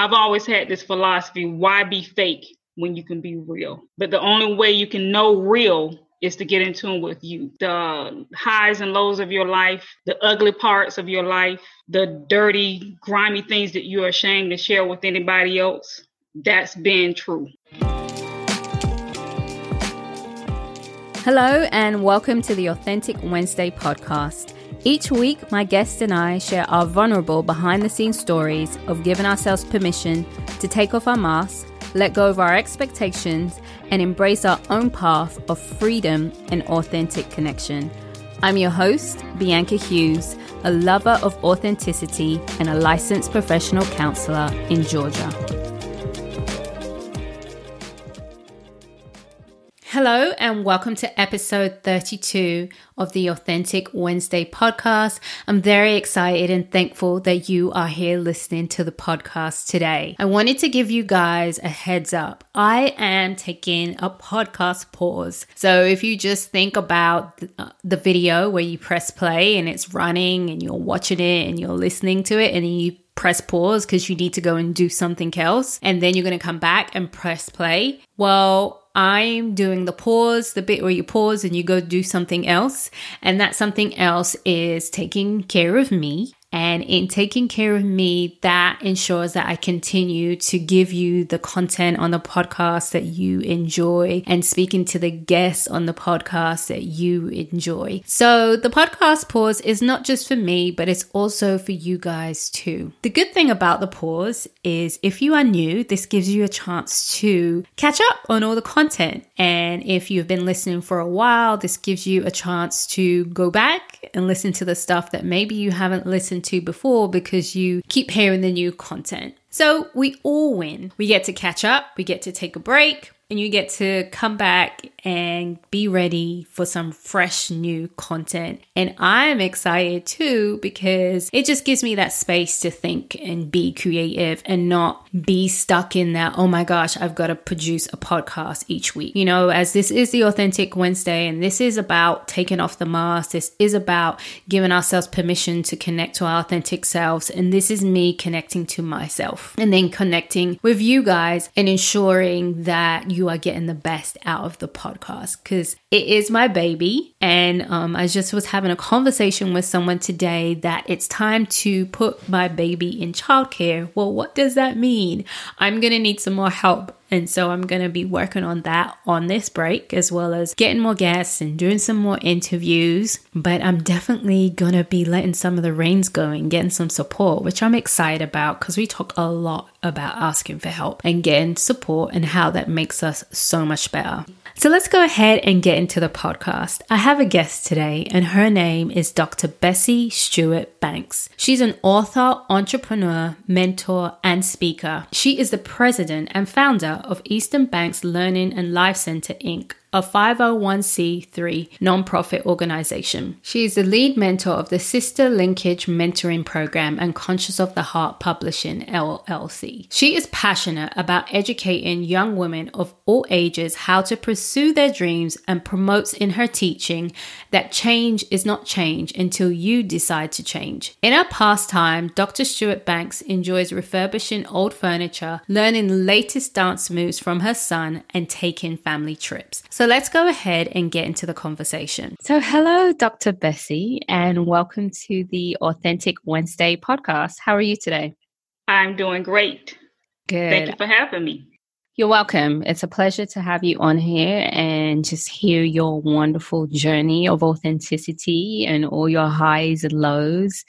I've always had this philosophy why be fake when you can be real? But the only way you can know real is to get in tune with you. The highs and lows of your life, the ugly parts of your life, the dirty, grimy things that you're ashamed to share with anybody else. That's been true. Hello, and welcome to the Authentic Wednesday podcast. Each week, my guests and I share our vulnerable behind the scenes stories of giving ourselves permission to take off our masks, let go of our expectations, and embrace our own path of freedom and authentic connection. I'm your host, Bianca Hughes, a lover of authenticity and a licensed professional counselor in Georgia. Hello, and welcome to episode 32 of the Authentic Wednesday podcast. I'm very excited and thankful that you are here listening to the podcast today. I wanted to give you guys a heads up. I am taking a podcast pause. So if you just think about uh, the video where you press play and it's running and you're watching it and you're listening to it and you press pause because you need to go and do something else and then you're going to come back and press play. Well, I'm doing the pause, the bit where you pause and you go do something else. And that something else is taking care of me and in taking care of me, that ensures that I continue to give you the content on the podcast that you enjoy and speaking to the guests on the podcast that you enjoy. So the podcast pause is not just for me, but it's also for you guys too. The good thing about the pause is if you are new, this gives you a chance to catch up on all the content. And if you've been listening for a while, this gives you a chance to go back and listen to the stuff that maybe you haven't listened listened to before because you keep hearing the new content. So we all win. We get to catch up, we get to take a break, and you get to come back and be ready for some fresh new content. And I'm excited too because it just gives me that space to think and be creative and not be stuck in that, oh my gosh, I've got to produce a podcast each week. You know, as this is the Authentic Wednesday and this is about taking off the mask, this is about giving ourselves permission to connect to our authentic selves. And this is me connecting to myself and then connecting with you guys and ensuring that you are getting the best out of the podcast because it is my baby. And um, I just was having a conversation with someone today that it's time to put my baby in childcare. Well, what does that mean? I'm going to need some more help and so I'm going to be working on that on this break, as well as getting more guests and doing some more interviews. But I'm definitely going to be letting some of the reins go and getting some support, which I'm excited about because we talk a lot about asking for help and getting support and how that makes us so much better. So let's go ahead and get into the podcast. I have a guest today, and her name is Dr. Bessie Stewart Banks. She's an author, entrepreneur, mentor, and speaker. She is the president and founder of Eastern Banks Learning and Life Center, Inc a 501c3 nonprofit organization. She is the lead mentor of the Sister Linkage Mentoring Program and Conscious of the Heart Publishing LLC. She is passionate about educating young women of all ages how to pursue their dreams and promotes in her teaching that change is not change until you decide to change. In her pastime, Dr. Stewart Banks enjoys refurbishing old furniture, learning the latest dance moves from her son, and taking family trips. So let's go ahead and get into the conversation. So, hello, Dr. Bessie, and welcome to the Authentic Wednesday podcast. How are you today? I'm doing great. Good. Thank you for having me. You're welcome. It's a pleasure to have you on here and just hear your wonderful journey of authenticity and all your highs and lows.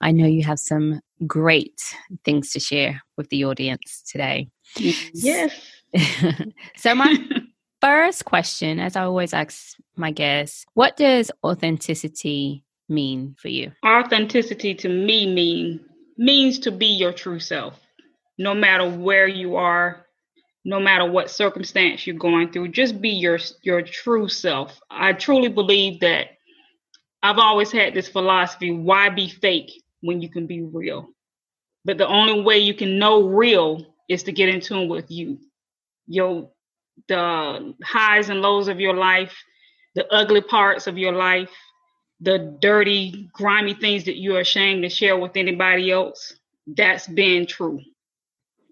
I know you have some great things to share with the audience today. Yes. so, my first question, as I always ask my guests, what does authenticity mean for you? Authenticity to me mean means to be your true self. No matter where you are, no matter what circumstance you're going through, just be your your true self. I truly believe that I've always had this philosophy, why be fake when you can be real? But the only way you can know real is to get in tune with you. Your the highs and lows of your life, the ugly parts of your life, the dirty, grimy things that you're ashamed to share with anybody else. That's been true.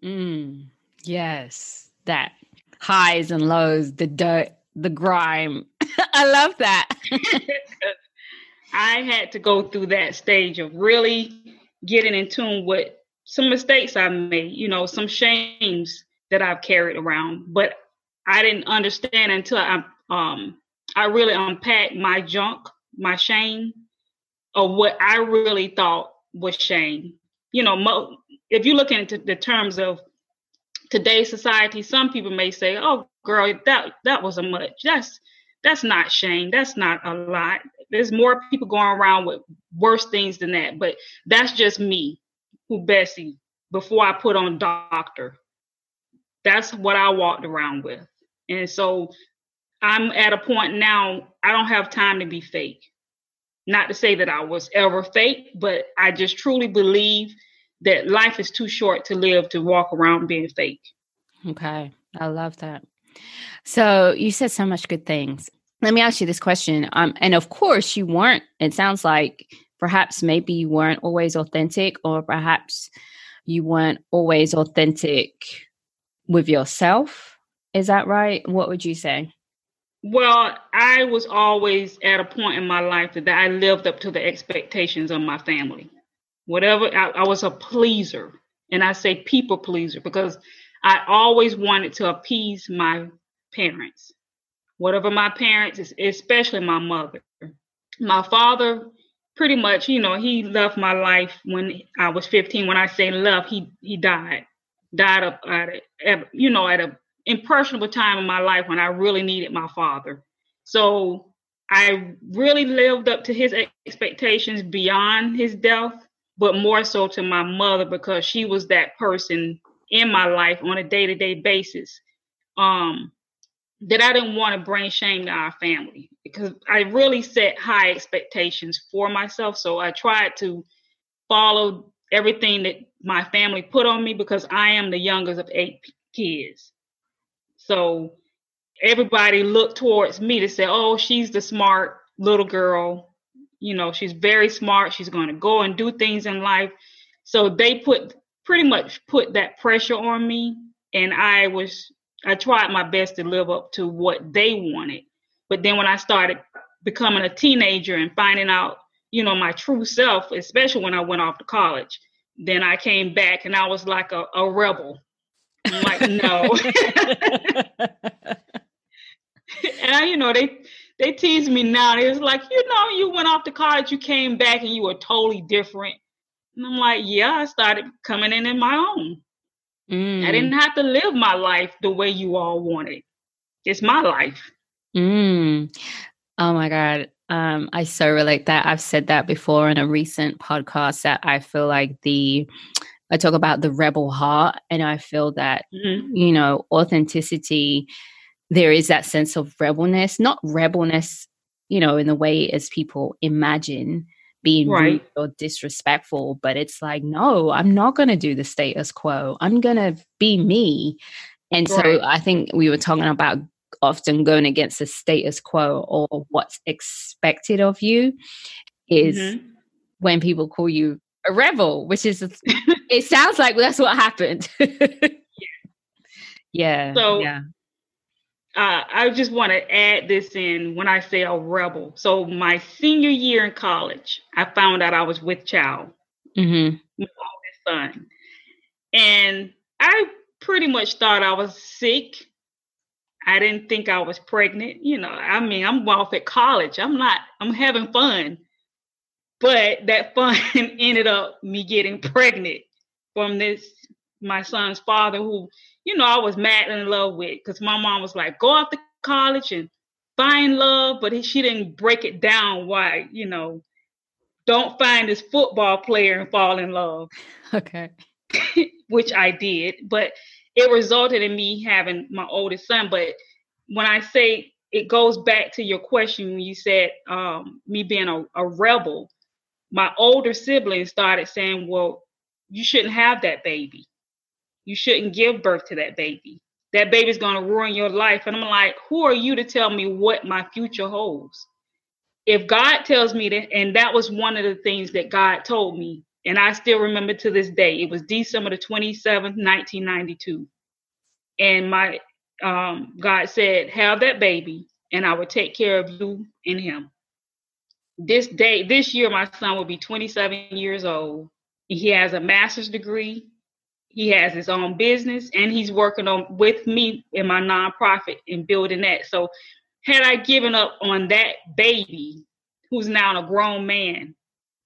Mm, yes, that highs and lows, the dirt, the grime. I love that. I had to go through that stage of really getting in tune with some mistakes I made, you know, some shames that I've carried around. But I didn't understand until I um I really unpacked my junk, my shame, of what I really thought was shame. You know, mo- if you look into the terms of today's society, some people may say, "Oh, girl, that that was a much." That's that's not shame. That's not a lot. There's more people going around with worse things than that. But that's just me, who Bessie, before I put on doctor. That's what I walked around with. And so I'm at a point now, I don't have time to be fake. Not to say that I was ever fake, but I just truly believe that life is too short to live to walk around being fake. Okay. I love that. So you said so much good things. Let me ask you this question. Um, and of course, you weren't, it sounds like perhaps maybe you weren't always authentic, or perhaps you weren't always authentic with yourself. Is that right? What would you say? Well, I was always at a point in my life that I lived up to the expectations of my family. Whatever, I, I was a pleaser. And I say people pleaser because I always wanted to appease my parents. Whatever my parents, especially my mother. My father, pretty much, you know, he left my life when I was 15. When I say left, he he died, died of, at a, you know, at a impressionable time in my life when I really needed my father. So I really lived up to his expectations beyond his death, but more so to my mother because she was that person in my life on a day to day basis. Um, that I didn't want to bring shame to our family because I really set high expectations for myself. So I tried to follow everything that my family put on me because I am the youngest of eight kids. So everybody looked towards me to say, oh, she's the smart little girl. You know, she's very smart. She's going to go and do things in life. So they put pretty much put that pressure on me. And I was, I tried my best to live up to what they wanted. But then when I started becoming a teenager and finding out, you know, my true self, especially when I went off to college, then I came back and I was like a, a rebel. I'm like, no. and I, you know, they they tease me now. They was like, you know, you went off to college, you came back, and you were totally different. And I'm like, yeah, I started coming in in my own. Mm. I didn't have to live my life the way you all wanted. It's my life. Mm. Oh my God. Um, I so relate that. I've said that before in a recent podcast that I feel like the I talk about the rebel heart, and I feel that, mm-hmm. you know, authenticity, there is that sense of rebelness, not rebelness, you know, in the way as people imagine being right. rude or disrespectful, but it's like, no, I'm not going to do the status quo. I'm going to be me. And right. so I think we were talking about often going against the status quo or what's expected of you is mm-hmm. when people call you a rebel, which is it sounds like that's what happened. yeah. yeah. So yeah. Uh, I just want to add this in when I say a rebel. So my senior year in college, I found out I was with child, mm-hmm. my oldest son, and I pretty much thought I was sick. I didn't think I was pregnant. You know, I mean, I'm off at college. I'm not. I'm having fun. But that fun ended up me getting pregnant from this my son's father, who you know I was mad in love with, because my mom was like, "Go off to college and find love," but he, she didn't break it down why you know don't find this football player and fall in love. Okay. Which I did, but it resulted in me having my oldest son. But when I say it goes back to your question when you said um, me being a, a rebel, my older siblings started saying, well, you shouldn't have that baby. You shouldn't give birth to that baby. That baby's going to ruin your life. And I'm like, who are you to tell me what my future holds? If God tells me that, and that was one of the things that God told me And I still remember to this day, it was December the 27th, 1992. And my um, God said, Have that baby, and I will take care of you and him. This day, this year, my son will be 27 years old. He has a master's degree. He has his own business, and he's working on with me in my nonprofit and building that. So, had I given up on that baby, who's now a grown man,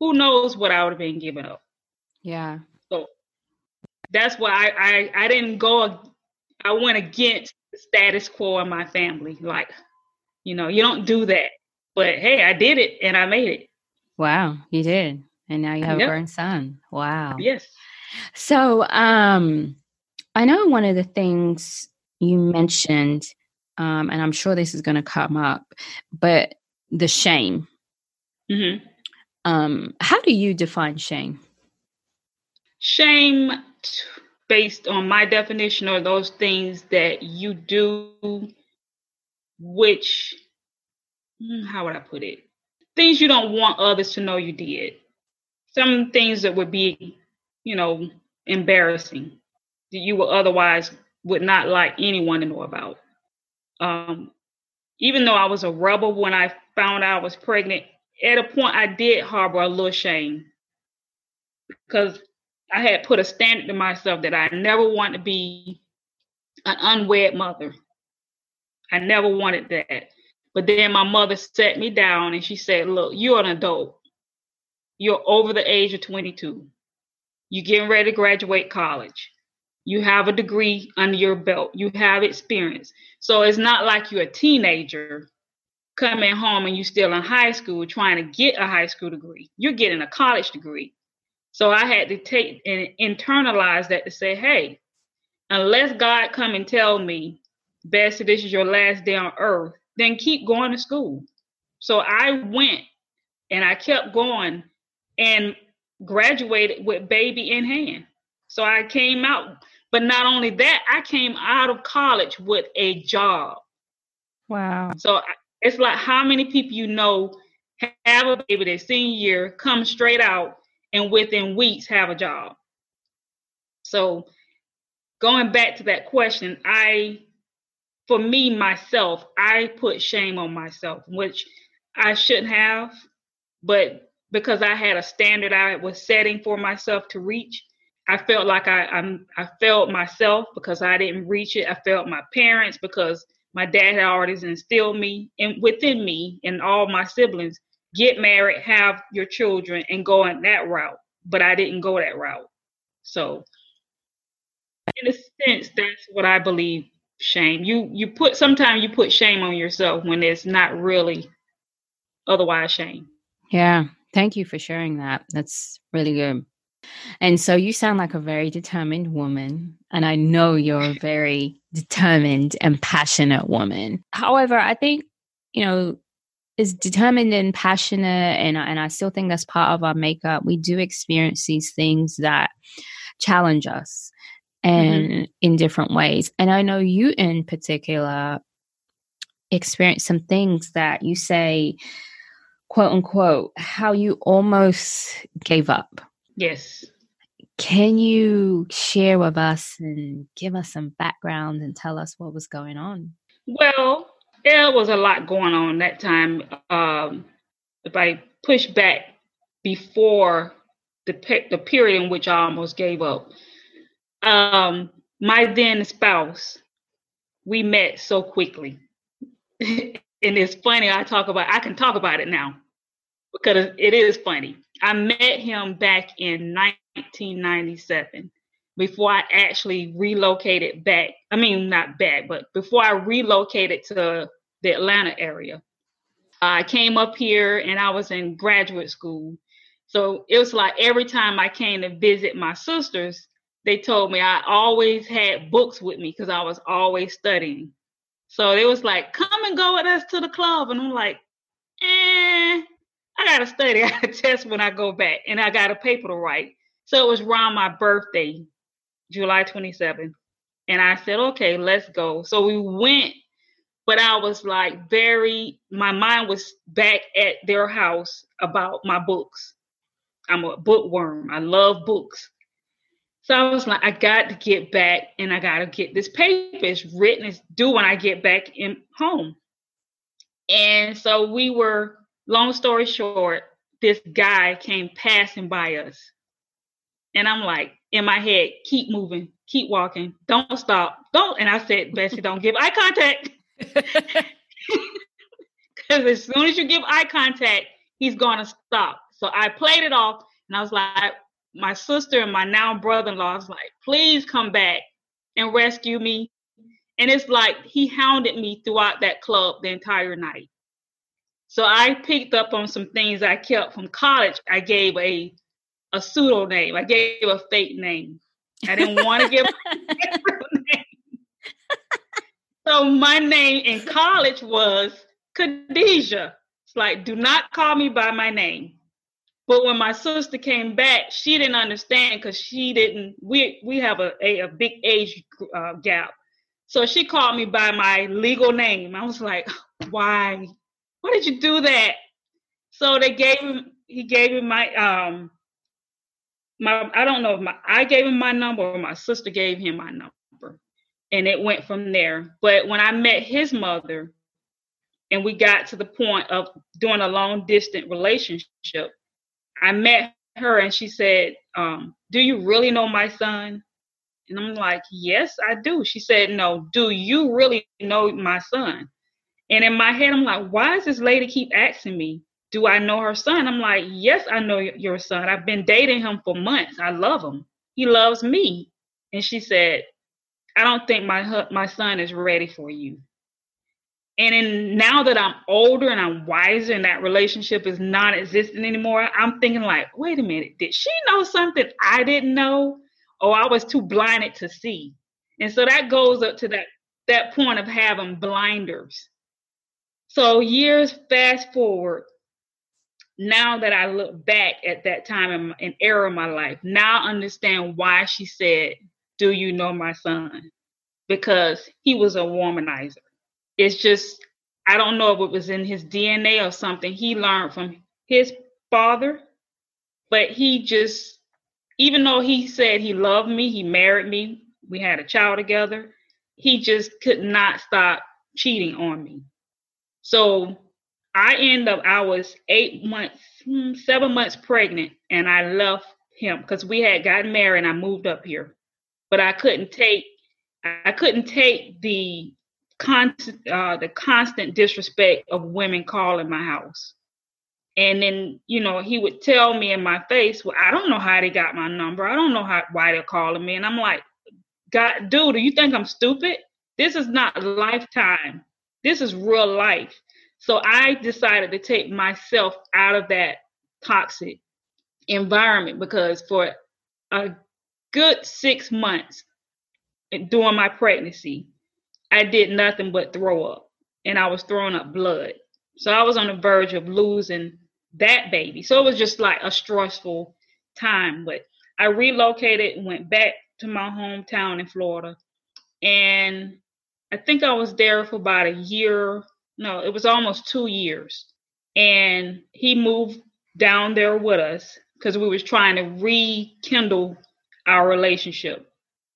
who knows what I would have been giving up? Yeah. So that's why I I, I didn't go. I went against the status quo in my family. Like, you know, you don't do that. But hey, I did it and I made it. Wow, you did. And now you have a grown son. Wow. Yes. So um I know one of the things you mentioned, um, and I'm sure this is gonna come up, but the shame. Mm-hmm. Um, how do you define shame? Shame based on my definition are those things that you do which hmm, how would I put it? Things you don't want others to know you did. Some things that would be, you know, embarrassing that you would otherwise would not like anyone to know about. Um, even though I was a rebel when I found out I was pregnant, at a point I did harbor a little shame because I had put a standard to myself that I never want to be an unwed mother. I never wanted that. But then my mother sat me down and she said, Look, you're an adult. You're over the age of 22. You're getting ready to graduate college. You have a degree under your belt. You have experience. So it's not like you're a teenager coming home and you're still in high school trying to get a high school degree. You're getting a college degree. So I had to take and internalize that to say, hey, unless God come and tell me, Bessie, this is your last day on earth, then keep going to school. So I went and I kept going and graduated with baby in hand. So I came out, but not only that, I came out of college with a job. Wow. So it's like how many people you know have a baby their senior year, come straight out, and within weeks have a job. So going back to that question, I for me myself, I put shame on myself, which I shouldn't have, but because I had a standard I was setting for myself to reach, I felt like I I'm, I felt myself because I didn't reach it. I felt my parents because my dad had already instilled me and within me and all my siblings get married, have your children, and go on that route. But I didn't go that route. So, in a sense, that's what I believe. Shame. You you put sometimes you put shame on yourself when it's not really otherwise shame. Yeah. Thank you for sharing that. That's really good. And so you sound like a very determined woman. And I know you're a very determined and passionate woman. However, I think, you know, is determined and passionate and and I still think that's part of our makeup. We do experience these things that challenge us and mm-hmm. in different ways. And I know you in particular experience some things that you say quote unquote how you almost gave up Yes. Can you share with us and give us some background and tell us what was going on? Well, there was a lot going on that time. Um, if I push back before the pe- the period in which I almost gave up, um, my then spouse, we met so quickly, and it's funny. I talk about. I can talk about it now because it is funny. I met him back in 1997 before I actually relocated back. I mean, not back, but before I relocated to the Atlanta area. I came up here and I was in graduate school. So it was like every time I came to visit my sisters, they told me I always had books with me because I was always studying. So it was like, come and go with us to the club. And I'm like, eh, I got to study. I got to test when I go back, and I got a paper to write. So it was around my birthday, July 27th. And I said, okay, let's go. So we went, but I was like very, my mind was back at their house about my books. I'm a bookworm. I love books. So I was like, I got to get back and I got to get this paper. It's written, it's due when I get back in home. And so we were, long story short, this guy came passing by us. And I'm like, in my head, keep moving, keep walking, don't stop, don't. And I said, Bessie, don't give eye contact. Because as soon as you give eye contact, he's going to stop. So I played it off and I was like, my sister and my now brother-in-law is like, please come back and rescue me. And it's like he hounded me throughout that club the entire night. So I picked up on some things I kept from college. I gave a a pseudo name. I gave a fake name. I didn't want to give name. So my name in college was Khadijah. It's like, do not call me by my name. But when my sister came back, she didn't understand because she didn't. We we have a a, a big age uh, gap, so she called me by my legal name. I was like, why? Why did you do that? So they gave him. He gave him my um my. I don't know if my I gave him my number or my sister gave him my number, and it went from there. But when I met his mother, and we got to the point of doing a long distance relationship I met her and she said, um, Do you really know my son? And I'm like, Yes, I do. She said, No, do you really know my son? And in my head, I'm like, Why does this lady keep asking me, Do I know her son? I'm like, Yes, I know your son. I've been dating him for months. I love him. He loves me. And she said, I don't think my my son is ready for you. And in, now that I'm older and I'm wiser and that relationship is non-existent anymore, I'm thinking like, wait a minute, did she know something I didn't know? Or I was too blinded to see. And so that goes up to that that point of having blinders. So years fast forward, now that I look back at that time in era of my life, now I understand why she said, Do you know my son? Because he was a womanizer it's just I don't know if it was in his DNA or something he learned from his father, but he just even though he said he loved me, he married me, we had a child together, he just could not stop cheating on me. So I end up I was eight months, hmm, seven months pregnant, and I left him because we had gotten married and I moved up here. But I couldn't take I couldn't take the constant uh, the constant disrespect of women calling my house. And then, you know, he would tell me in my face, Well, I don't know how they got my number. I don't know how why they're calling me. And I'm like, God, dude, do you think I'm stupid? This is not lifetime. This is real life. So I decided to take myself out of that toxic environment because for a good six months during my pregnancy, I did nothing but throw up and I was throwing up blood. So I was on the verge of losing that baby. So it was just like a stressful time. But I relocated, and went back to my hometown in Florida. And I think I was there for about a year. No, it was almost two years. And he moved down there with us because we was trying to rekindle our relationship.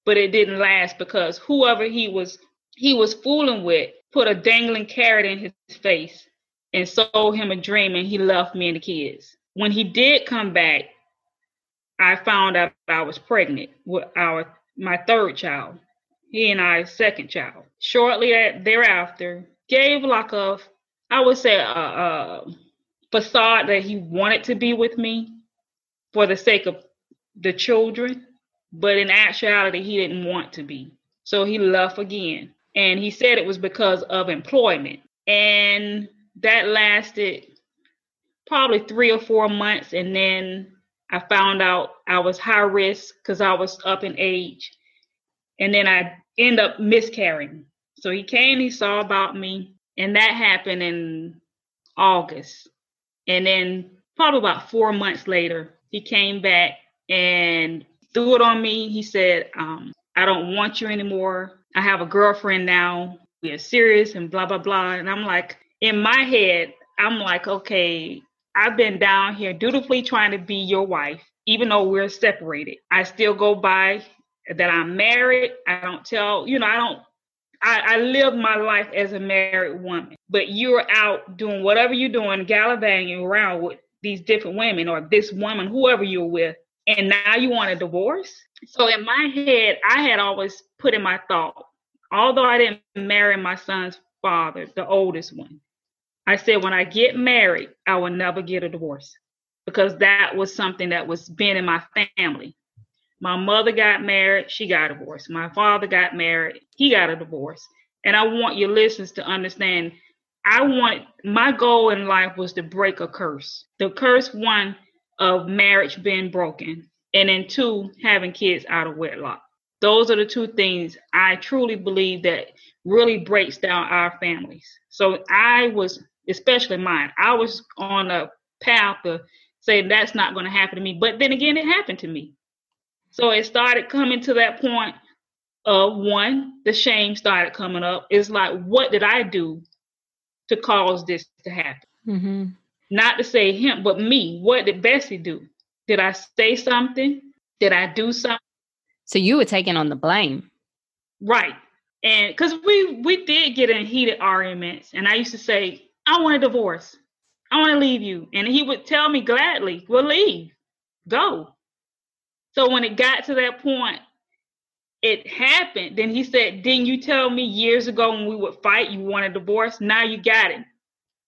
But it didn't last because whoever he was he was fooling with put a dangling carrot in his face and sold him a dream and he left me and the kids. When he did come back, I found out I was pregnant with our my third child. He and I second child. Shortly thereafter, gave like a I would say a, a facade that he wanted to be with me for the sake of the children, but in actuality he didn't want to be. So he left again. And he said it was because of employment. And that lasted probably three or four months. And then I found out I was high risk because I was up in age. And then I end up miscarrying. So he came, he saw about me, and that happened in August. And then probably about four months later, he came back and threw it on me. He said, um, I don't want you anymore. I have a girlfriend now. We are serious and blah, blah, blah. And I'm like, in my head, I'm like, okay, I've been down here dutifully trying to be your wife, even though we're separated. I still go by that I'm married. I don't tell, you know, I don't I, I, live my life as a married woman, but you're out doing whatever you're doing, gallivanting around with these different women or this woman, whoever you're with, and now you want a divorce. So in my head, I had always put in my thought, although I didn't marry my son's father, the oldest one, I said when I get married, I will never get a divorce because that was something that was been in my family. My mother got married, she got a divorce. My father got married, he got a divorce. And I want your listeners to understand I want my goal in life was to break a curse. The curse one of marriage being broken, and then two, having kids out of wedlock. Those are the two things I truly believe that really breaks down our families. So I was, especially mine, I was on a path to say that's not going to happen to me. But then again, it happened to me. So it started coming to that point of one, the shame started coming up. It's like, what did I do to cause this to happen? Mm-hmm. Not to say him, but me. What did Bessie do? Did I say something? Did I do something? So you were taking on the blame. Right. And because we we did get in heated arguments, and I used to say, I want a divorce. I want to leave you. And he would tell me gladly, We'll leave. Go. So when it got to that point, it happened. Then he said, Didn't you tell me years ago when we would fight you want a divorce? Now you got it.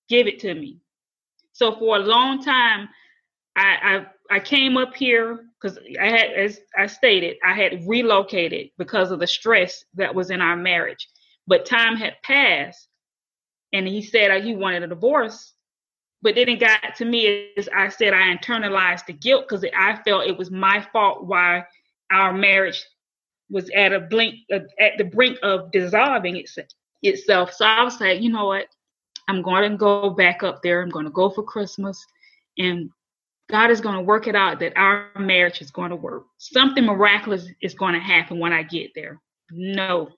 Give it to me. So for a long time, I I, I came up here because I had, as I stated, I had relocated because of the stress that was in our marriage. But time had passed, and he said he wanted a divorce. But then it got to me as I said, I internalized the guilt because I felt it was my fault why our marriage was at a blink uh, at the brink of dissolving itself. So I was like, you know what? I'm going to go back up there. I'm going to go for Christmas, and God is going to work it out that our marriage is going to work. Something miraculous is going to happen when I get there. No.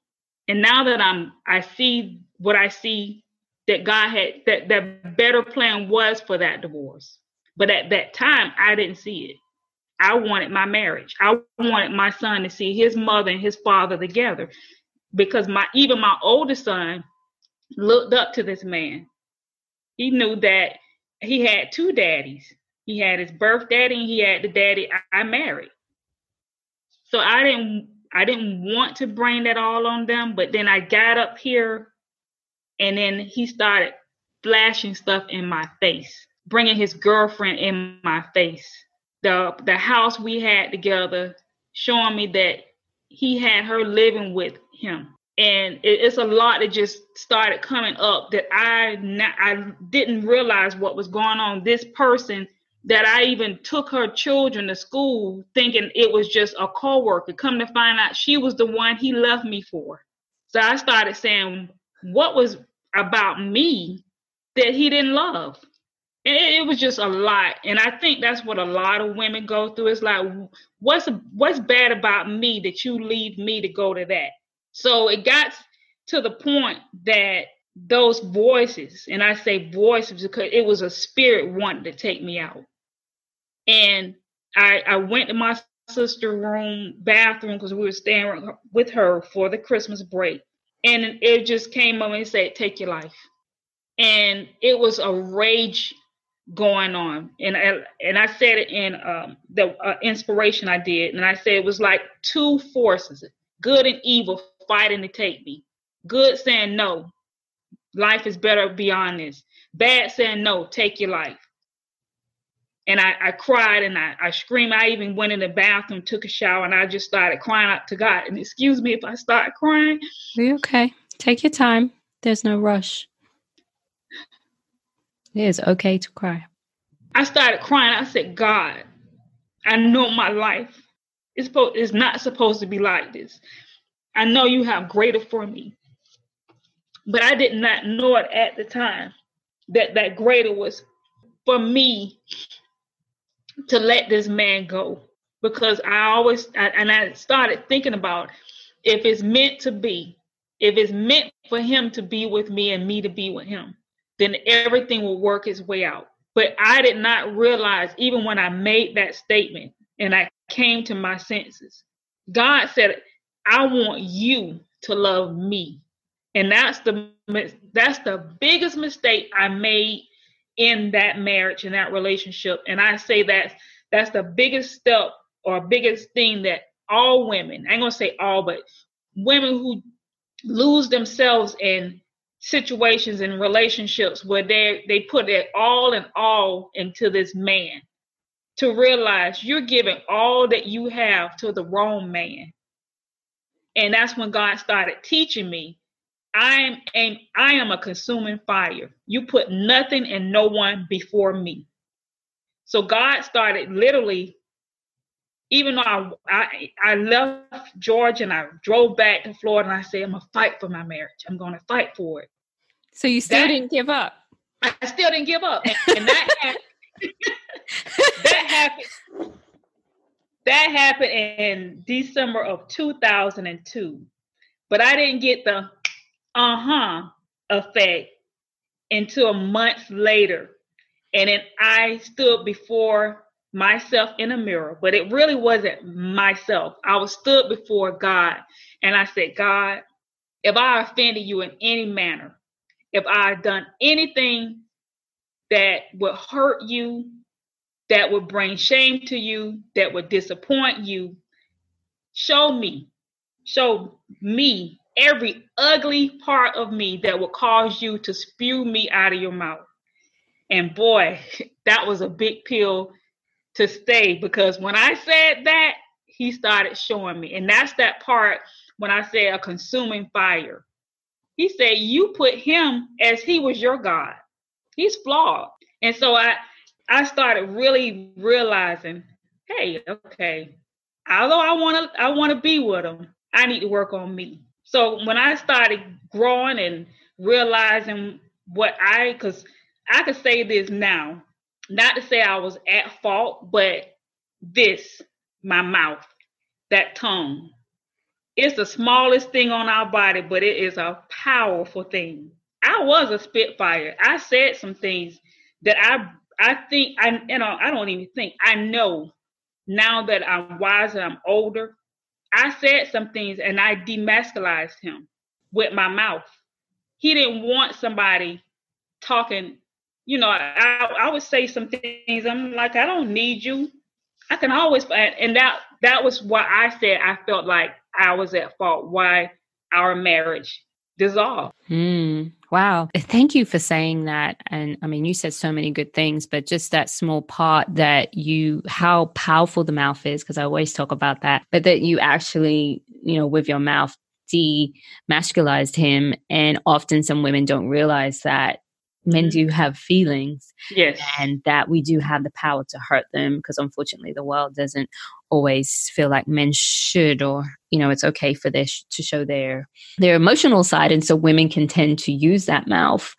And now that I'm I see what I see that God had that that better plan was for that divorce. But at that time, I didn't see it. I wanted my marriage. I wanted my son to see his mother and his father together, because my even my oldest son looked up to this man. He knew that he had two daddies. He had his birth daddy, and he had the daddy I, married. So I didn't I didn't want to bring that all on them, but then I got up here and then he started flashing stuff in my face, bringing his girlfriend in my face. The the house we had together, showing me that he had her living with him. And it, it's a lot that just started coming up that I not, I didn't realize what was going on. This person that I even took her children to school thinking it was just a coworker. Come to find out she was the one he left me for. So I started saying, what was about me that he didn't love. And it, it, was just a lot. And I think that's what a lot of women go through. It's like, what's what's bad about me that you leave me to go to that? So it got to the point that those voices, and I say voices because it was a spirit wanting to take me out. And I I went to my sister room bathroom because we were staying with her for the Christmas break. And it just came up and said, "Take your life," and it was a rage going on, and I, and I said it in um, the uh, inspiration I did, and I said it was like two forces, good and evil, fighting to take me. Good saying no, life is better beyond this. Bad saying no, take your life and I, I cried and I, I screamed. I even went in the bathroom, took a shower, and I just started crying out to God. And excuse me if I start crying. You okay? Take your time. There's no rush. It is okay to cry. I started crying. I said, God, I know my life is, supposed, is not supposed to be like this. I know you have greater for me. But I did not know it at the time that that greater was for me to let this man go because I always I, and I started thinking about if it's meant to be, if it's meant for him to be with me and me to be with him, then everything will work its way out. But I did not realize, even when I made that statement and I came to my senses, God said, I want you to love me. And that's the that's the biggest mistake I made in that marriage in that relationship. And I say that that's the biggest step or biggest thing that all women, I ain't gonna say all, but women who lose themselves in situations and relationships where they they put it all and all into this man to realize you're giving all that you have to the wrong man and that's when god started teaching me i am and i am a consuming fire you put nothing and no one before me so god started literally even though I, I, I left Georgia and I drove back to Florida and I said, I'm gonna fight for my marriage. I'm gonna fight for it. So you still that, didn't give up. I still didn't give up. And, and that happened, that happened. That happened in December of 2002. But I didn't get the uh-huh effect until a month later. And then I stood before myself in a mirror, but it really wasn't myself. I was stood before God and I said, God, if I offended you in any manner, if I done anything that would hurt you, that would bring shame to you, that would disappoint you, show me, show me every ugly part of me that would cause you to spew me out of your mouth. And boy, that was a big pill to stay because when I said that, he started showing me. And that's that part when I say a consuming fire. He said, You put him as he was your God. He's flawed. And so I I started really realizing, hey, okay, although I want to I want to be with him, I need to work on me. So when I started growing and realizing what I because I could say this now, not to say I was at fault, but this, my mouth, that tongue. It's the smallest thing on our body, but it is a powerful thing. I was a spitfire. I said some things that I I think I you know I don't even think I know now that I'm wiser, I'm older. I said some things and I demasculized him with my mouth. He didn't want somebody talking you know, I, I would say some things. I'm like, I don't need you. I can always, and that that was what I said. I felt like I was at fault. Why our marriage dissolved. Mm, wow. Thank you for saying that. And I mean, you said so many good things, but just that small part that you, how powerful the mouth is, because I always talk about that, but that you actually, you know, with your mouth demasculized him. And often some women don't realize that men mm-hmm. do have feelings yes. and that we do have the power to hurt them because unfortunately the world doesn't always feel like men should or you know it's okay for this to show their their emotional side and so women can tend to use that mouth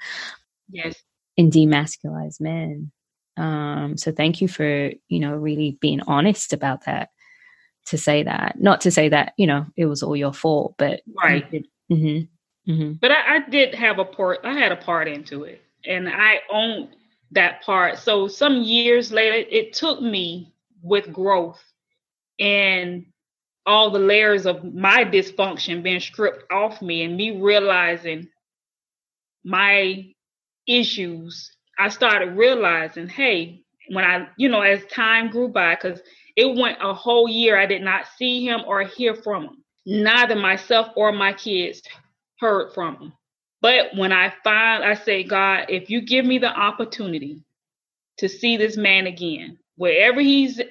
yes. and demasculize men. Um so thank you for you know really being honest about that to say that. Not to say that you know it was all your fault but right. mm-hmm, mm-hmm. but I, I did have a part i had a part into it and I owned that part. So some years later, it took me with growth and all the layers of my dysfunction being stripped off me and me realizing my issues. I started realizing, hey, when I, you know, as time grew by, because it went a whole year, I did not see him or hear from him. Neither myself or my kids heard from him. But when I find, I say, God, if you give me the opportunity to see this man again, wherever he's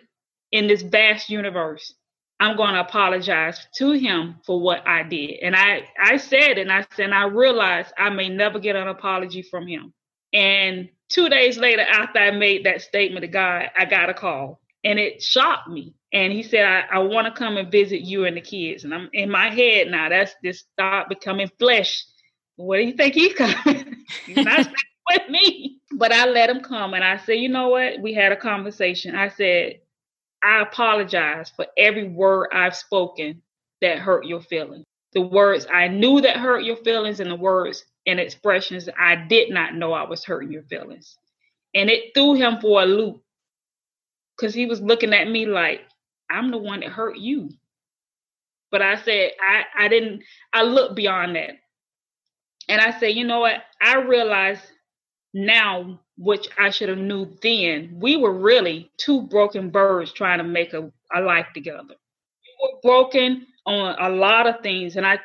in this vast universe, I'm going to apologize to him for what I did. And I, I said, and I said, and I realized I may never get an apology from him. And two days later, after I made that statement to God, I got a call and it shocked me. And he said, I, I want to come and visit you and the kids. And I'm in my head now, that's this thought becoming flesh where do you think he's coming? he's not with me. But I let him come and I said, you know what? We had a conversation. I said, I apologize for every word I've spoken that hurt your feelings. The words I knew that hurt your feelings and the words and expressions I did not know I was hurting your feelings. And it threw him for a loop because he was looking at me like, I'm the one that hurt you. But I said, I, I didn't, I looked beyond that. And I said, you know what? I realize now, which I should have knew then, we were really two broken birds trying to make a, a life together. We were broken on a lot of things. And I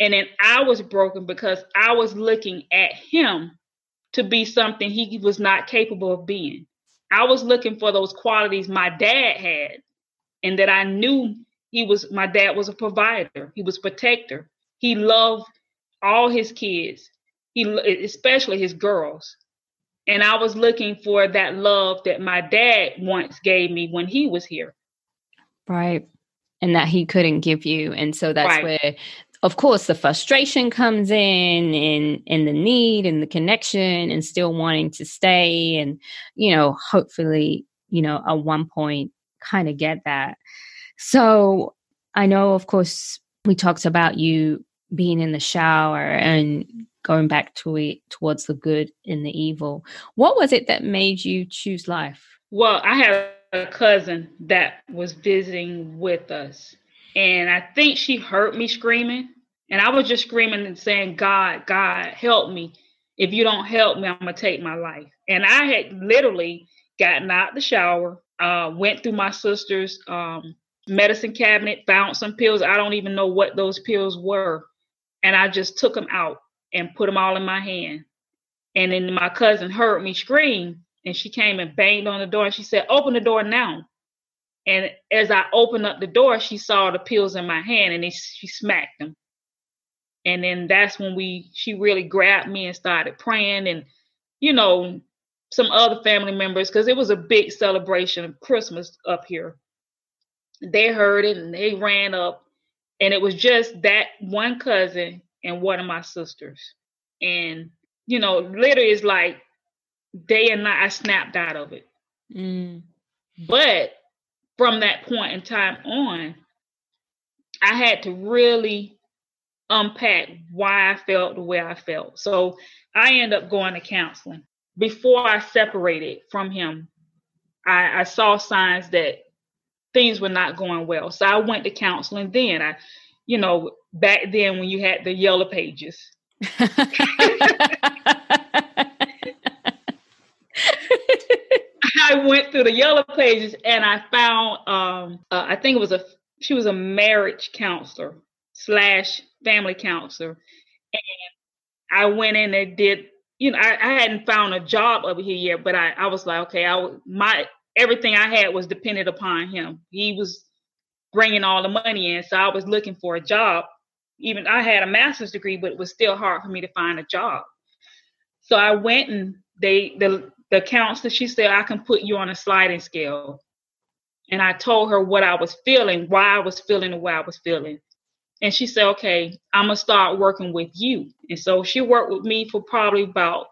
and then I was broken because I was looking at him to be something he was not capable of being. I was looking for those qualities my dad had, and that I knew he was my dad was a provider, he was protector. He loved all his kids, he especially his girls. And I was looking for that love that my dad once gave me when he was here. Right. And that he couldn't give you. And so that's right. where of course the frustration comes in and and the need and the connection and still wanting to stay and you know hopefully you know at one point kind of get that so i know of course we talked about you being in the shower and going back to it towards the good and the evil what was it that made you choose life well i have a cousin that was visiting with us and I think she heard me screaming. And I was just screaming and saying, God, God, help me. If you don't help me, I'm to take my life. And I had literally gotten out the shower, uh, went through my sister's um, medicine cabinet, found some pills. I don't even know what those pills were. And I just took them out and put them all in my hand. And then my cousin heard me scream and she came and banged on the door and she said, Open the door now. And as I opened up the door, she saw the pills in my hand and she smacked them. And then that's when we she really grabbed me and started praying and you know some other family members because it was a big celebration of Christmas up here. They heard it and they ran up and it was just that one cousin and one of my sisters. And you know, literally it's like day and night I snapped out of it. Mm. But from that point in time on, I had to really unpack why I felt the way I felt. So I end up going to counseling. Before I separated from him, I, I saw signs that things were not going well. So I went to counseling then. I, you know, back then when you had the yellow pages. I went through the yellow pages and I found um uh, I think it was a she was a marriage counselor slash family counselor and I went in and did you know I, I hadn't found a job over here yet but I I was like okay I my everything I had was dependent upon him he was bringing all the money in so I was looking for a job even I had a master's degree but it was still hard for me to find a job so I went and they the the counselor, she said, I can put you on a sliding scale. And I told her what I was feeling, why I was feeling the way I was feeling. And she said, okay, I'm to start working with you. And so she worked with me for probably about,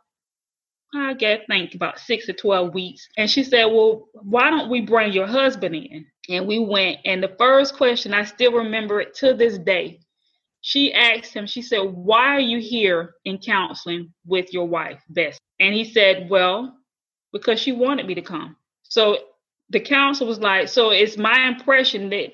I guess, think about six to 12 weeks. And she said, well, why don't we bring your husband in? And we went. And the first question, I still remember it to this day. She asked him, she said, why are you here in counseling with your wife, Bess? And he said, well, because she wanted me to come. So the council was like, so it's my impression that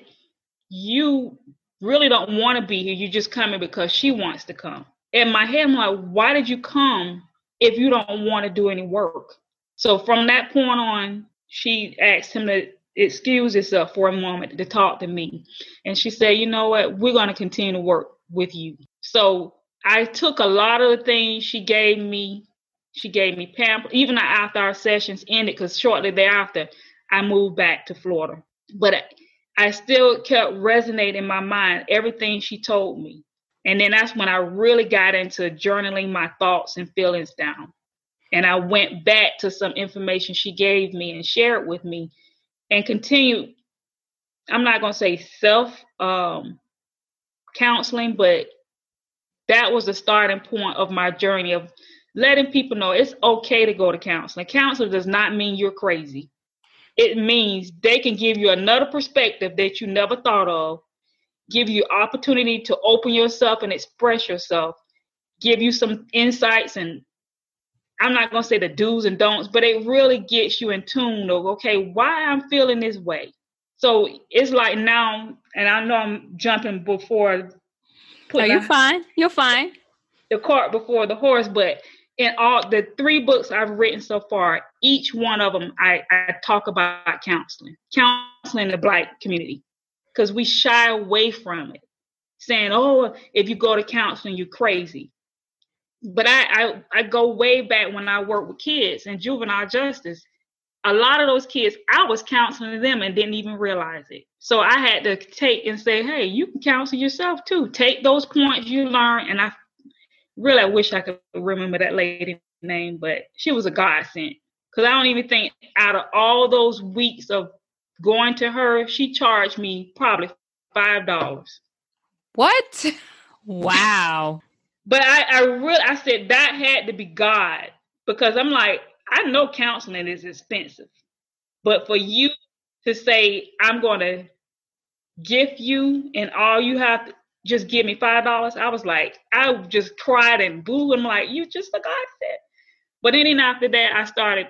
you really don't want to be here. You're just coming because she wants to come. In my head, I'm like, why did you come if you don't want to do any work? So from that point on, she asked him to excuse herself for a moment to talk to me. And she said, you know what? We're going to continue to work with you. So I took a lot of the things she gave me she gave me pamphlets, even after our sessions ended, because shortly thereafter I moved back to Florida. But I still kept resonating in my mind everything she told me. And then that's when I really got into journaling my thoughts and feelings down. And I went back to some information she gave me and shared with me and continued. I'm not going to say self um, counseling, but that was the starting point of my journey of letting people know it's okay to go to counseling. Counseling does not mean you're crazy. It means they can give you another perspective that you never thought of, give you opportunity to open yourself and express yourself, give you some insights and I'm not gonna say the do's and don'ts, but it really gets you in tune of okay, why I'm feeling this way. So it's like now, and I know I'm jumping before. No, you're fine. You're fine. The cart before the horse, but in all the three books I've written so far, each one of them I, I talk about counseling, counseling the black community, because we shy away from it, saying, "Oh, if you go to counseling, you're crazy." But I, I I go way back when I worked with kids and juvenile justice. A lot of those kids, I was counseling them and didn't even realize it. So I had to take and say, "Hey, you can counsel yourself too. Take those points you learn." And I really I wish I could remember that lady name, but she was a godsend. Cause I don't even think out of all those weeks of going to her, she charged me probably five dollars. What? Wow. but I, I really I said that had to be God because I'm like, I know counseling is expensive. But for you to say, I'm gonna gift you and all you have to just give me five dollars. I was like, I just cried and booed. I'm like, you just a godsend. But then after that, I started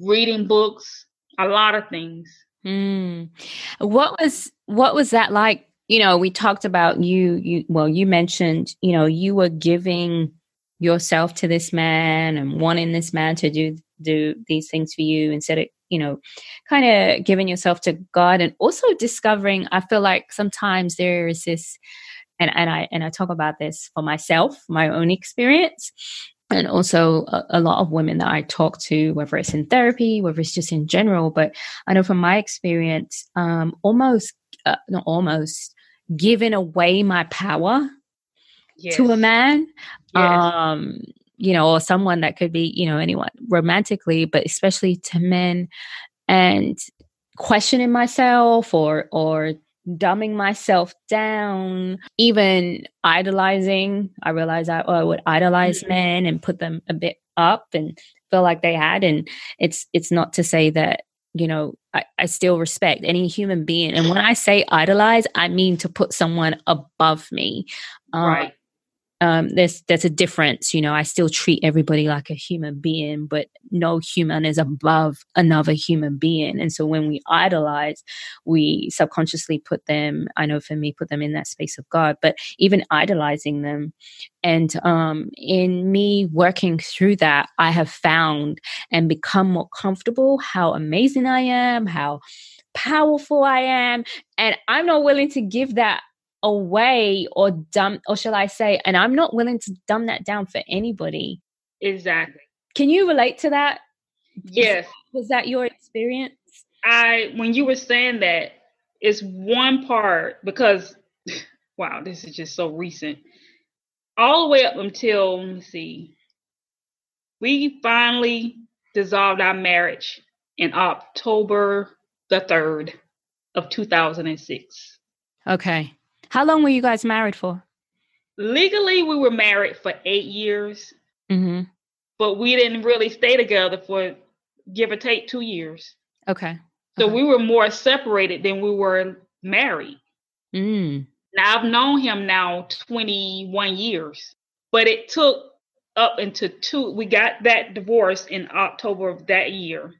reading books, a lot of things. Mm. What was what was that like? You know, we talked about you. You well, you mentioned you know you were giving yourself to this man and wanting this man to do do these things for you instead of you know kind of giving yourself to god and also discovering i feel like sometimes there is this and, and i and i talk about this for myself my own experience and also a, a, lot of women that I talk to, whether it's in therapy, whether it's just in general. But I know from my experience, um, almost, uh, not almost, giving away my power yes. to a man. Yes. Um, you know, or someone that could be, you know, anyone romantically, but especially to men and questioning myself or, or dumbing myself down, even idolizing. I realized I, oh, I would idolize mm-hmm. men and put them a bit up and feel like they had. And it's, it's not to say that you know, I, I, still respect any human being. And when I say idolize, I mean to put someone above me. Um, right um, there's there's a difference. You know, I still treat everybody like a human being, but no human is above another human being. And so when we idolize, we subconsciously put them. I know for me, put them in that space of God. But even idolizing them, and um, in me working through that, I have found and become more comfortable how amazing I am, how powerful I am, and I'm not willing to give that away or dumb or shall I say, and I'm not willing to dumb that down for anybody. Exactly. Can you relate to that? Yes. Was that your experience? I when you were saying that, it's one part because wow, this is just so recent. All the way up until let me see, we finally dissolved our marriage in October the 3rd of 2006. Okay. How long were you guys married for? Legally, we were married for eight years, mm-hmm. but we didn't really stay together for give or take two years. Okay. So okay. we were more separated than we were married. Mm. Now I've known him now 21 years, but it took up into two. We got that divorce in October of that year.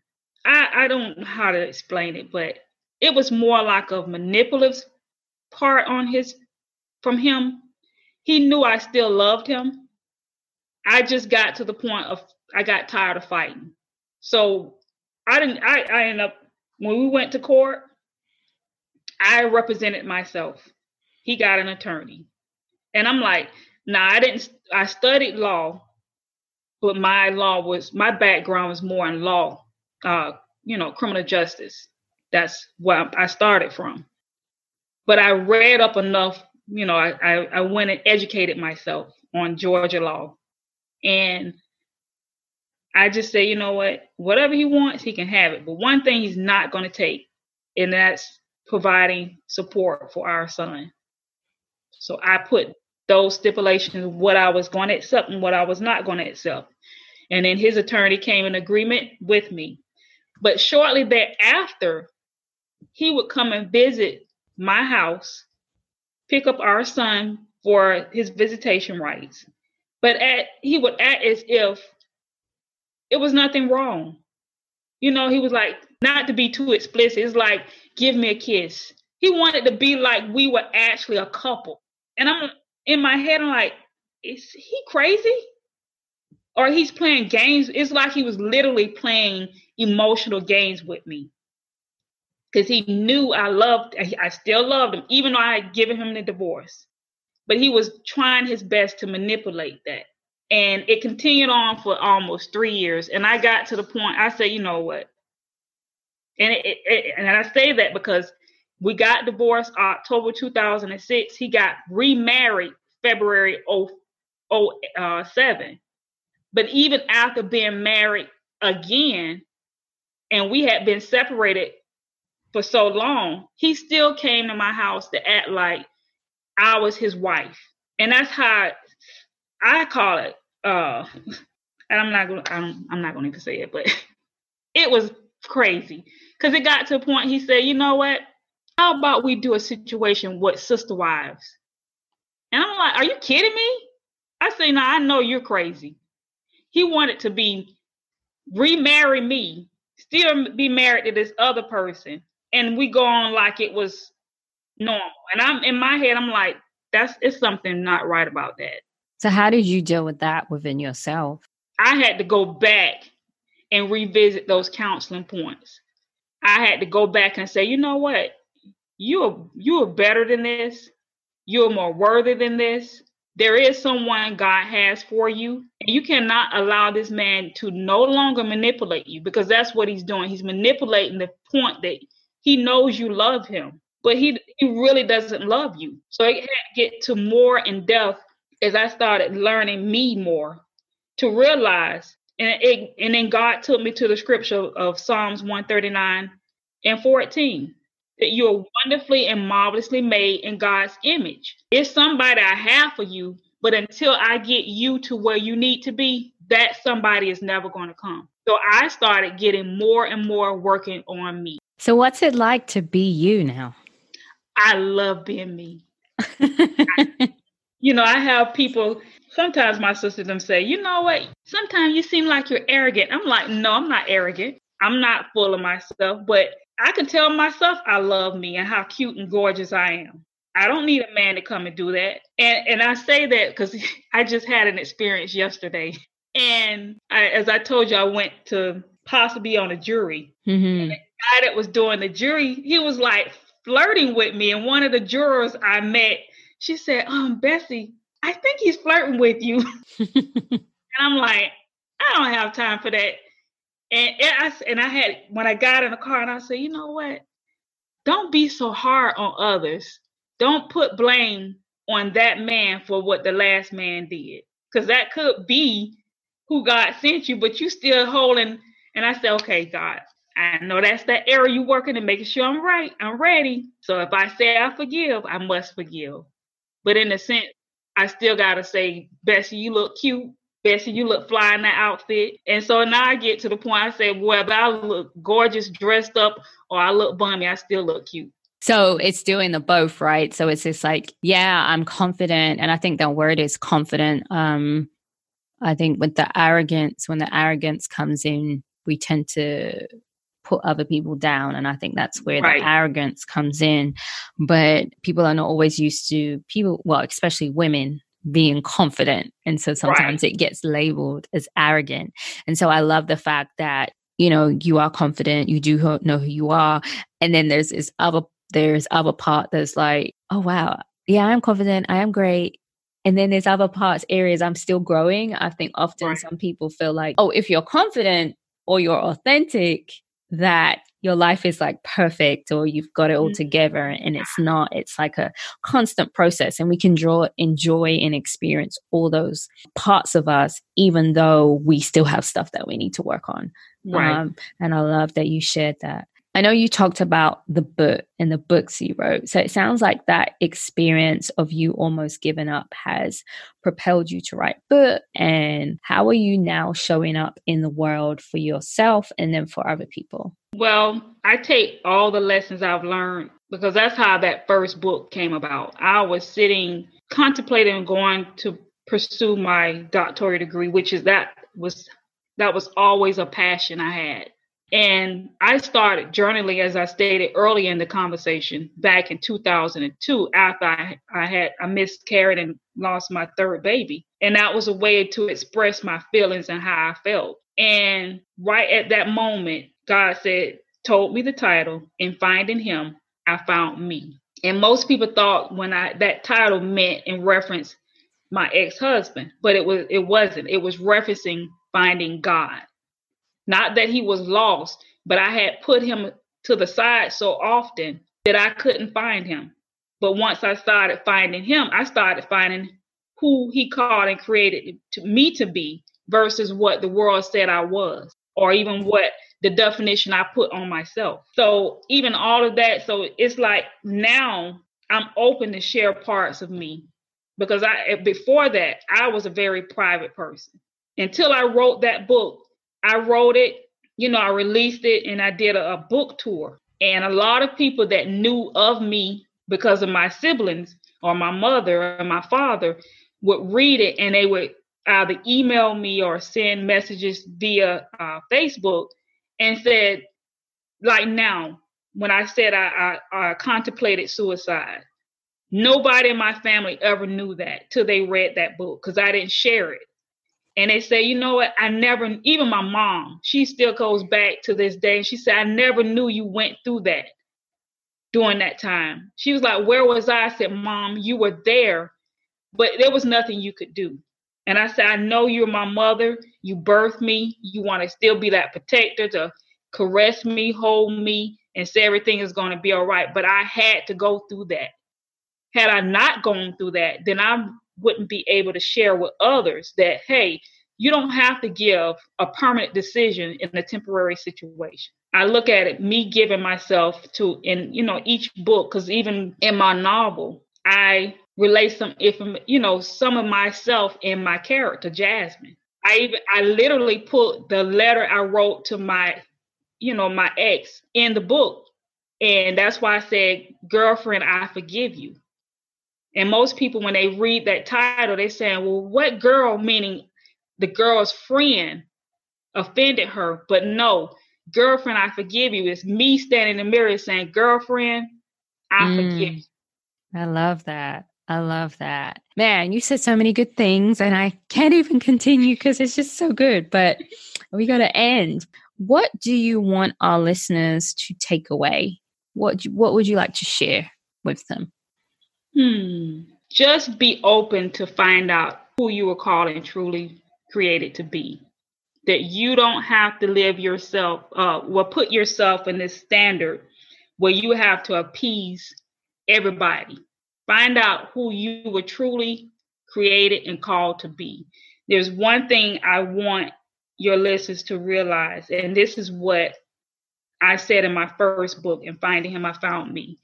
I, I don't know how to explain it, but it was more like a manipulative part on his from him. He knew I still loved him. I just got to the point of I got tired of fighting. So I didn't I, I ended up when we went to court, I represented myself. He got an attorney. And I'm like, nah, I didn't I studied law, but my law was my background was more in law, uh, you know, criminal justice. That's where I started from but I read up enough. You know, I, I, I went and educated myself on Georgia law. And I just say, you know what, whatever he wants, he can have it. But one thing he's not going to take, and that's providing support for our son. So I put those stipulations, what I was going to accept and what I was not going to accept. And then his attorney came in agreement with me. But shortly thereafter, he would come and visit my house, pick up our son for his visitation rights. But at, he would act as if it was nothing wrong. You know, he was like, not to be too explicit, it's like, give me a kiss. He wanted to be like we were actually a couple. And I'm in my head, I'm like, is he crazy? Or he's playing games. It's like he was literally playing emotional games with me. Because he knew I loved, I still loved him, even though I had given him the divorce. But he was trying his best to manipulate that. And it continued on for almost three years. And I got to the point, I said, you know what? And it, it, and I say that because we got divorced October 2006. He got remarried February 0, 07. But even after being married again, and we had been separated for so long, he still came to my house to act like I was his wife. And that's how I call it. Uh, and I'm not gonna I'm, I'm not gonna even say it, but it was crazy because it got to a point. He said, "You know what? How about we do a situation with sister wives?" And I'm like, "Are you kidding me?" I say, "No, I know you're crazy." He wanted to be remarry me, still be married to this other person, and we go on like it was normal. And I'm in my head, I'm like, that's it's something not right about that. So how did you deal with that within yourself? I had to go back and revisit those counseling points. I had to go back and say, you know what? You're you're better than this. You're more worthy than this. There is someone God has for you, and you cannot allow this man to no longer manipulate you because that's what he's doing. He's manipulating the point that he knows you love him, but he he really doesn't love you. So it had to get to more in depth as I started learning me more to realize and it, and then God took me to the scripture of Psalms 139 and 14 that you are wonderfully and marvelously made in God's image. It's somebody I have for you, but until I get you to where you need to be, that somebody is never going to come. So I started getting more and more working on me. So, what's it like to be you now? I love being me. I, you know, I have people, sometimes my sisters them say, you know what, sometimes you seem like you're arrogant. I'm like, no, I'm not arrogant. I'm not full of myself, but I can tell myself I love me and how cute and gorgeous I am. I don't need a man to come and do that. And and I say that because I just had an experience yesterday. And I, as I told you, I went to possibly on a jury. Mm-hmm. And the guy that was doing the jury, he was like flirting with me. And one of the jurors I met, she said, Um, Bessie, I think he's flirting with you. and I'm like, I don't have time for that. And, and I and I had when I got in the car and I said, you know what? Don't be so hard on others. Don't put blame on that man for what the last man did. Because that could be who God sent you, but you still holding. And I said, okay, God, I know that's that area you're working and making sure I'm right. I'm ready. So if I say I forgive, I must forgive. But in a sense, I still gotta say, Bessie, you look cute. Bessie, you look fly in that outfit. And so now I get to the point I say, whether I look gorgeous dressed up or I look bummy, I still look cute. So it's doing the both, right? So it's just like, yeah, I'm confident. And I think that word is confident. Um, I think with the arrogance, when the arrogance comes in, we tend to put other people down. And I think that's where right. the arrogance comes in. But people are not always used to people, well, especially women being confident. And so sometimes right. it gets labeled as arrogant. And so I love the fact that, you know, you are confident, you do know who you are. And then there's this other, there's other part that's like, oh, wow, yeah, I'm confident, I am great. And then there's other parts, areas I'm still growing. I think often right. some people feel like, oh, if you're confident or you're authentic, that your life is like perfect or you've got it all mm. together and it's not it's like a constant process and we can draw enjoy and experience all those parts of us even though we still have stuff that we need to work on right. Um, and i love that you shared that I know you talked about the book and the books you wrote. So it sounds like that experience of you almost giving up has propelled you to write book. And how are you now showing up in the world for yourself and then for other people? Well, I take all the lessons I've learned because that's how that first book came about. I was sitting contemplating going to pursue my doctorate degree, which is that was That was always a passion I had. And I started journaling, as I stated earlier in the conversation, back in 2002 after I, I had I miscarried and lost my third baby. And that was a way to express my feelings and how I felt. And right at that moment, God said, told me the title, In Finding Him, I Found Me. And most people thought when I that title meant in reference my ex-husband, but it was it wasn't. It was referencing finding God. Not that he was lost, but I had put him to the side so often that I couldn't find him. But once I started finding him, I started finding who he called and created to me to be versus what the world said I was, or even what the definition I put on myself. So even all of that, so it's like now I'm open to share parts of me because I before that I was a very private person. Until I wrote that book, I wrote it, you know, I released it and I did a, a book tour. And a lot of people that knew of me because of my siblings or my mother or my father would read it and they would either email me or send messages via uh, Facebook and said, like now, when I said I, I, I contemplated suicide, nobody in my family ever knew that till they read that book because I didn't share it. And they say, you know what? I never, even my mom, she still goes back to this day. And she said, I never knew you went through that during that time. She was like, Where was I? I said, Mom, you were there, but there was nothing you could do. And I said, I know you're my mother. You birthed me. You want to still be that protector to caress me, hold me, and say everything is going to be all right. But I had to go through that. Had I not gone through that, then I wouldn't be able to share with others that, hey, you don't have to give a permanent decision in a temporary situation. I look at it, me giving myself to in, you know, each book, because even in my novel, I relate some if you know some of myself in my character jasmine. I even i literally put the letter i wrote to my you know my ex in the book. And that's why i said girlfriend i forgive you and most people when they read that title they're saying well what girl meaning the girl's friend offended her but no girlfriend i forgive you It's me standing in the mirror saying girlfriend i mm, forgive you i love that I love that. Man, you said so many good things, and I can't even continue because it's just so good. But we got to end. What do you want our listeners to take away? What What would you like to share with them? Hmm. Just be open to find out who you were called and truly created to be. That you don't have to live yourself, uh, well, put yourself in this standard where you have to appease everybody Find out who you were truly created and called to be. There's one thing I want your listeners to realize, and this is what I said in my first book, In Finding Him, I Found Me.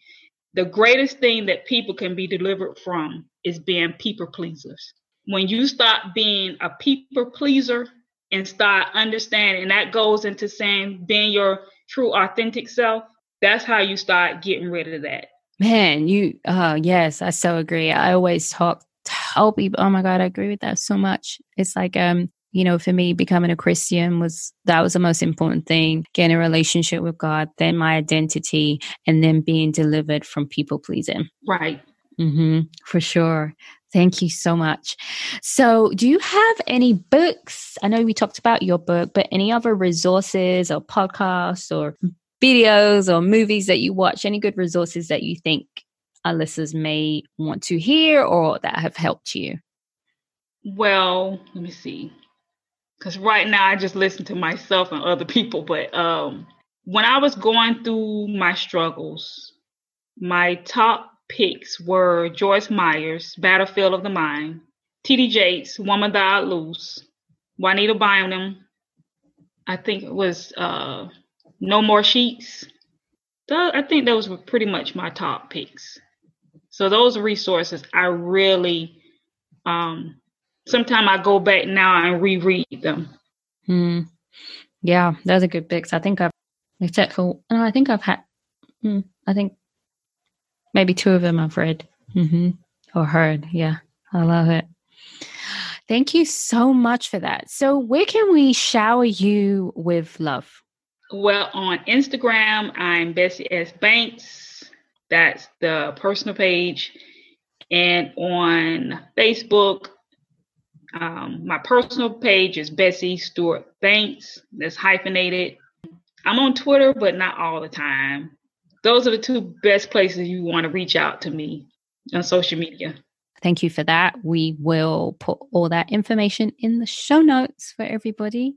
The greatest thing that people can be delivered from is being people pleasers. When you stop being a people pleaser and start understanding, and that goes into saying being your true authentic self, that's how you start getting rid of that. Man, you, uh, yes, I so agree. I always talk, tell people, oh my God, I agree with that so much. It's like, um, you know, for me, becoming a Christian was that was the most important thing. Getting a relationship with God, then my identity, and then being delivered from people pleasing. Right. Mm-hmm, for sure. Thank you so much. So, do you have any books? I know we talked about your book, but any other resources or podcasts or videos or movies that you watch, any good resources that you think our listeners may want to hear or that have helped you? Well, let me see. Because right now I just listen to myself and other people. But um, when I was going through my struggles, my top picks were Joyce Myers, Battlefield of the Mind, T.D. Jakes' Woman Art Loose, Juanita Bynum, I think it was uh, no More Sheets. I think those were pretty much my top picks. So those resources I really um sometimes I go back now and reread them. Hmm. Yeah, those are good picks. I think I've except for I think I've had hmm, I think maybe two of them I've read mm-hmm, or heard. Yeah, I love it. Thank you so much for that. So, where can we shower you with love? Well, on Instagram, I'm Bessie S. Banks. That's the personal page. And on Facebook, um, my personal page is Bessie Stewart Banks. That's hyphenated. I'm on Twitter, but not all the time. Those are the two best places you want to reach out to me on social media. Thank you for that. We will put all that information in the show notes for everybody.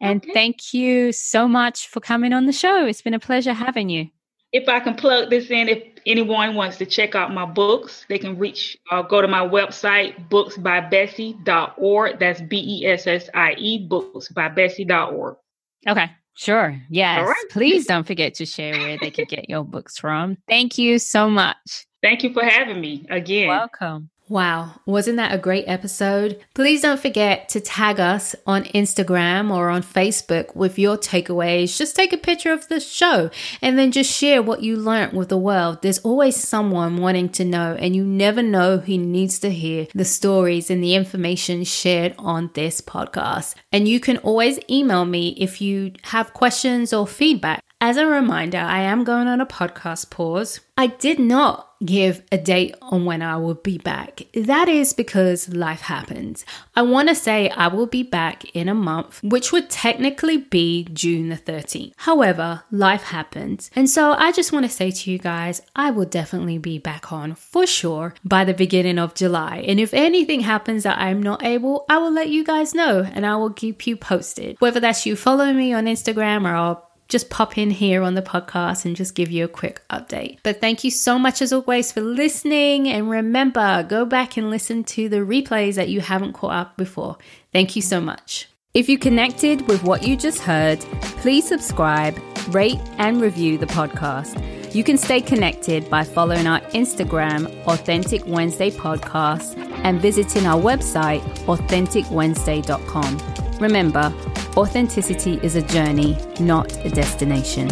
And okay. thank you so much for coming on the show. It's been a pleasure having you. If I can plug this in, if anyone wants to check out my books, they can reach uh, go to my website, booksbybessie.org. That's B E S S I E, booksbybessie.org. Okay. Sure. Yes. Right. Please don't forget to share where they can get your books from. Thank you so much. Thank you for having me again. Welcome. Wow, wasn't that a great episode? Please don't forget to tag us on Instagram or on Facebook with your takeaways. Just take a picture of the show and then just share what you learned with the world. There's always someone wanting to know, and you never know who needs to hear the stories and the information shared on this podcast. And you can always email me if you have questions or feedback. As a reminder, I am going on a podcast pause. I did not give a date on when I will be back. That is because life happens. I want to say I will be back in a month, which would technically be June the 13th. However, life happens. And so I just want to say to you guys, I will definitely be back on for sure by the beginning of July. And if anything happens that I'm not able, I will let you guys know and I will keep you posted. Whether that's you following me on Instagram or I'll just pop in here on the podcast and just give you a quick update. But thank you so much, as always, for listening. And remember, go back and listen to the replays that you haven't caught up before. Thank you so much. If you connected with what you just heard, please subscribe, rate, and review the podcast. You can stay connected by following our Instagram, Authentic Wednesday Podcast, and visiting our website, authenticwednesday.com. Remember, authenticity is a journey, not a destination.